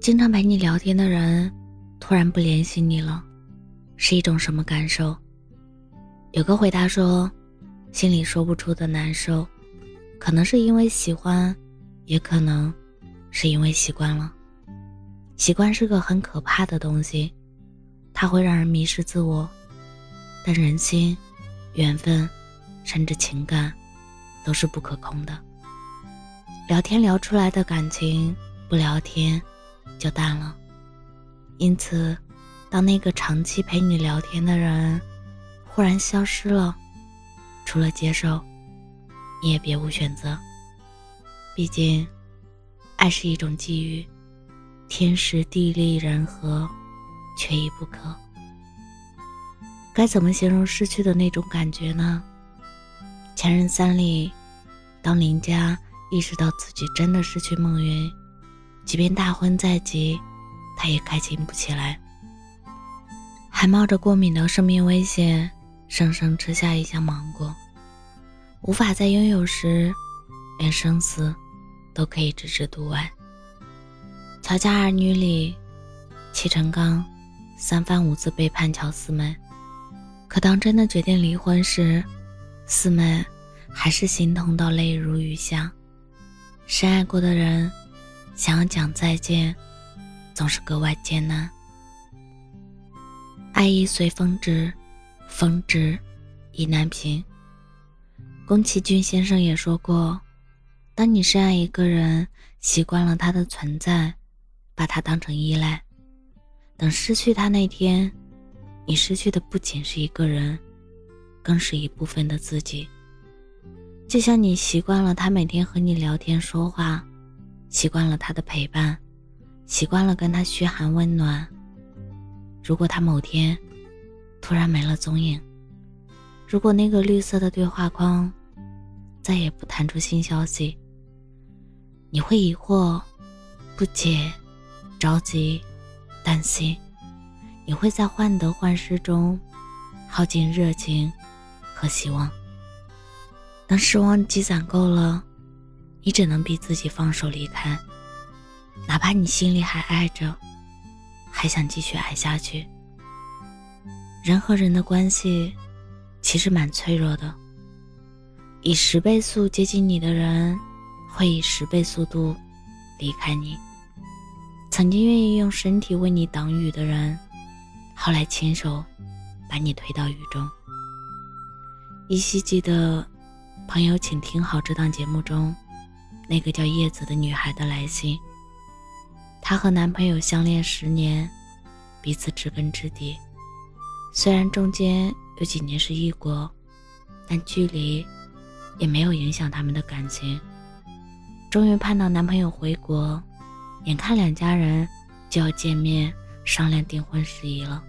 经常陪你聊天的人突然不联系你了，是一种什么感受？有个回答说，心里说不出的难受，可能是因为喜欢，也可能是因为习惯了。习惯是个很可怕的东西，它会让人迷失自我。但人心、缘分，甚至情感，都是不可控的。聊天聊出来的感情，不聊天。就淡了。因此，当那个长期陪你聊天的人忽然消失了，除了接受，你也别无选择。毕竟，爱是一种机遇，天时地利人和，缺一不可。该怎么形容失去的那种感觉呢？《前任三》里，当林佳意识到自己真的失去孟云。即便大婚在即，他也开心不起来，还冒着过敏的生命危险，生生吃下一箱芒果。无法再拥有时，连生死都可以置之度外。《乔家儿女》里，戚成刚三番五次背叛乔四妹，可当真的决定离婚时，四妹还是心痛到泪如雨下。深爱过的人。想要讲再见，总是格外艰难。爱意随风直，风直意难平。宫崎骏先生也说过：，当你深爱一个人，习惯了他的存在，把他当成依赖，等失去他那天，你失去的不仅是一个人，更是一部分的自己。就像你习惯了他每天和你聊天说话。习惯了他的陪伴，习惯了跟他嘘寒问暖。如果他某天突然没了踪影，如果那个绿色的对话框再也不弹出新消息，你会疑惑、不解、着急、担心。你会在患得患失中耗尽热情和希望。当失望积攒够了。你只能逼自己放手离开，哪怕你心里还爱着，还想继续爱下去。人和人的关系其实蛮脆弱的，以十倍速接近你的人，会以十倍速度离开你。曾经愿意用身体为你挡雨的人，后来亲手把你推到雨中。依稀记得，朋友，请听好这档节目中。那个叫叶子的女孩的来信。她和男朋友相恋十年，彼此知根知底。虽然中间有几年是异国，但距离也没有影响他们的感情。终于盼到男朋友回国，眼看两家人就要见面商量订婚事宜了。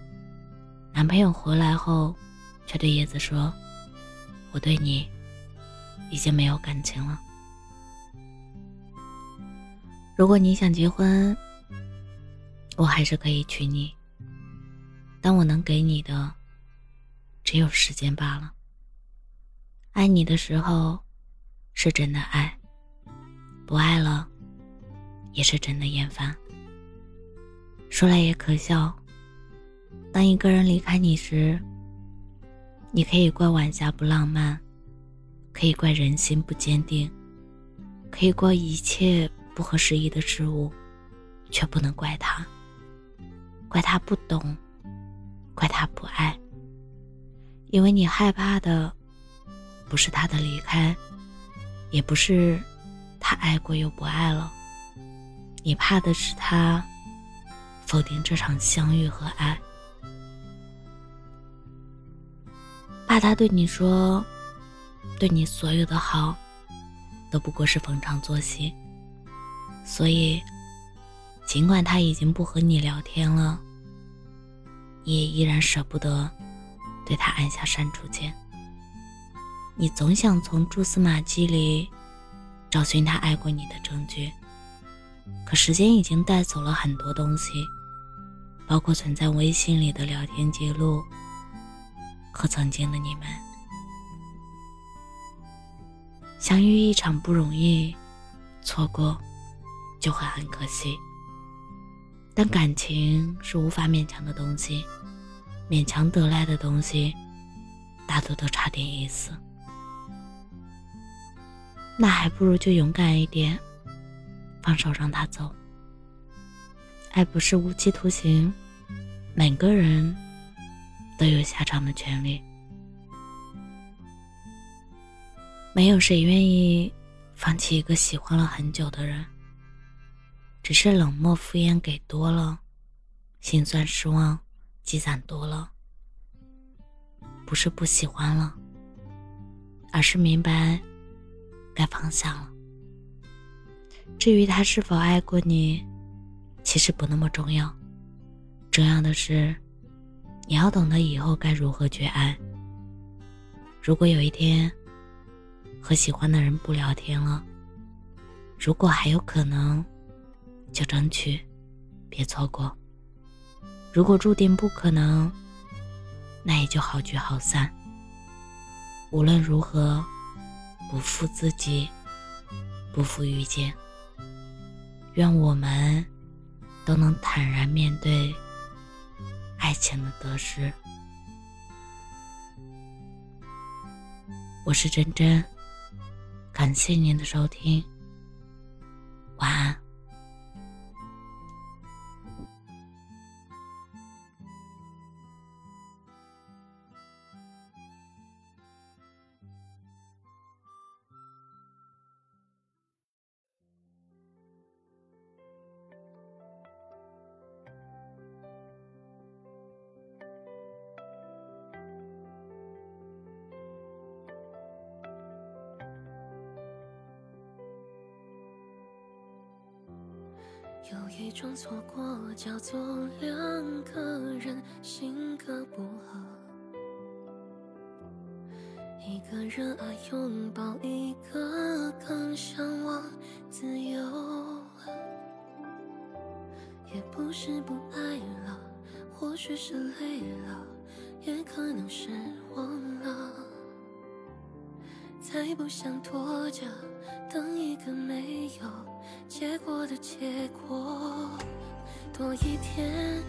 男朋友回来后，却对叶子说：“我对你已经没有感情了。”如果你想结婚，我还是可以娶你。但我能给你的，只有时间罢了。爱你的时候，是真的爱；不爱了，也是真的厌烦。说来也可笑，当一个人离开你时，你可以怪晚霞不浪漫，可以怪人心不坚定，可以怪一切。不合时宜的事物，却不能怪他，怪他不懂，怪他不爱。因为你害怕的，不是他的离开，也不是他爱过又不爱了，你怕的是他否定这场相遇和爱，怕他对你说，对你所有的好，都不过是逢场作戏。所以，尽管他已经不和你聊天了，你也依然舍不得对他按下删除键。你总想从蛛丝马迹里找寻他爱过你的证据，可时间已经带走了很多东西，包括存在微信里的聊天记录和曾经的你们。相遇一场不容易，错过。就会很可惜。但感情是无法勉强的东西，勉强得来的东西，大多都差点意思。那还不如就勇敢一点，放手让他走。爱不是无期徒刑，每个人都有下场的权利。没有谁愿意放弃一个喜欢了很久的人。只是冷漠敷衍给多了，心酸失望积攒多了，不是不喜欢了，而是明白该放下了。至于他是否爱过你，其实不那么重要，重要的是你要懂得以后该如何去爱。如果有一天和喜欢的人不聊天了，如果还有可能。就争取，别错过。如果注定不可能，那也就好聚好散。无论如何，不负自己，不负遇见。愿我们都能坦然面对爱情的得失。我是真真，感谢您的收听，晚安。有一种错过叫做两个人性格不合，一个人爱拥抱，一个更向往自由。也不是不爱了，或许是累了，也可能是忘了，再不想拖着，等一个没有。结果的结果，多一天，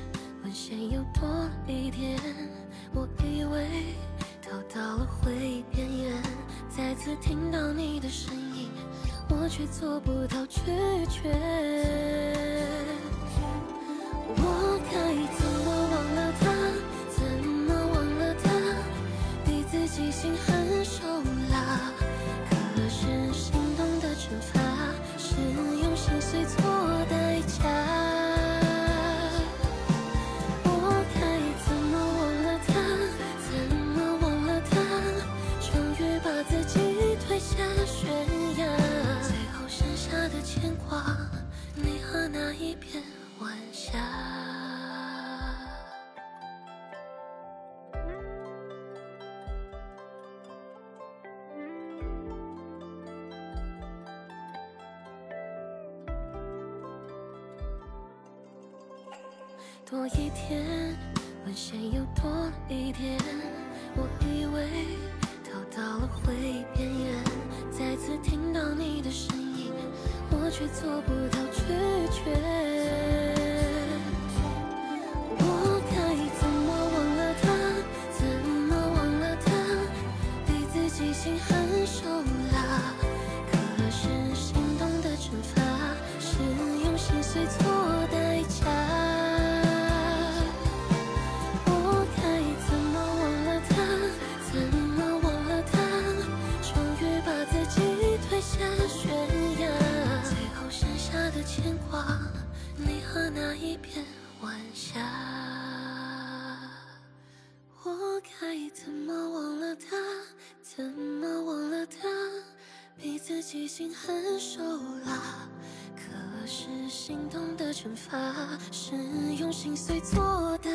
温线又多一点。我以为逃到了回忆边缘，再次听到你的声音，我却做不到拒绝。我该怎么忘了他？怎么忘了他？逼自己心天，温线又多一点。我以为逃到了回忆边缘，再次听到你的声音，我却做不到拒绝。狠手了，可是心动的惩罚是用心碎做的。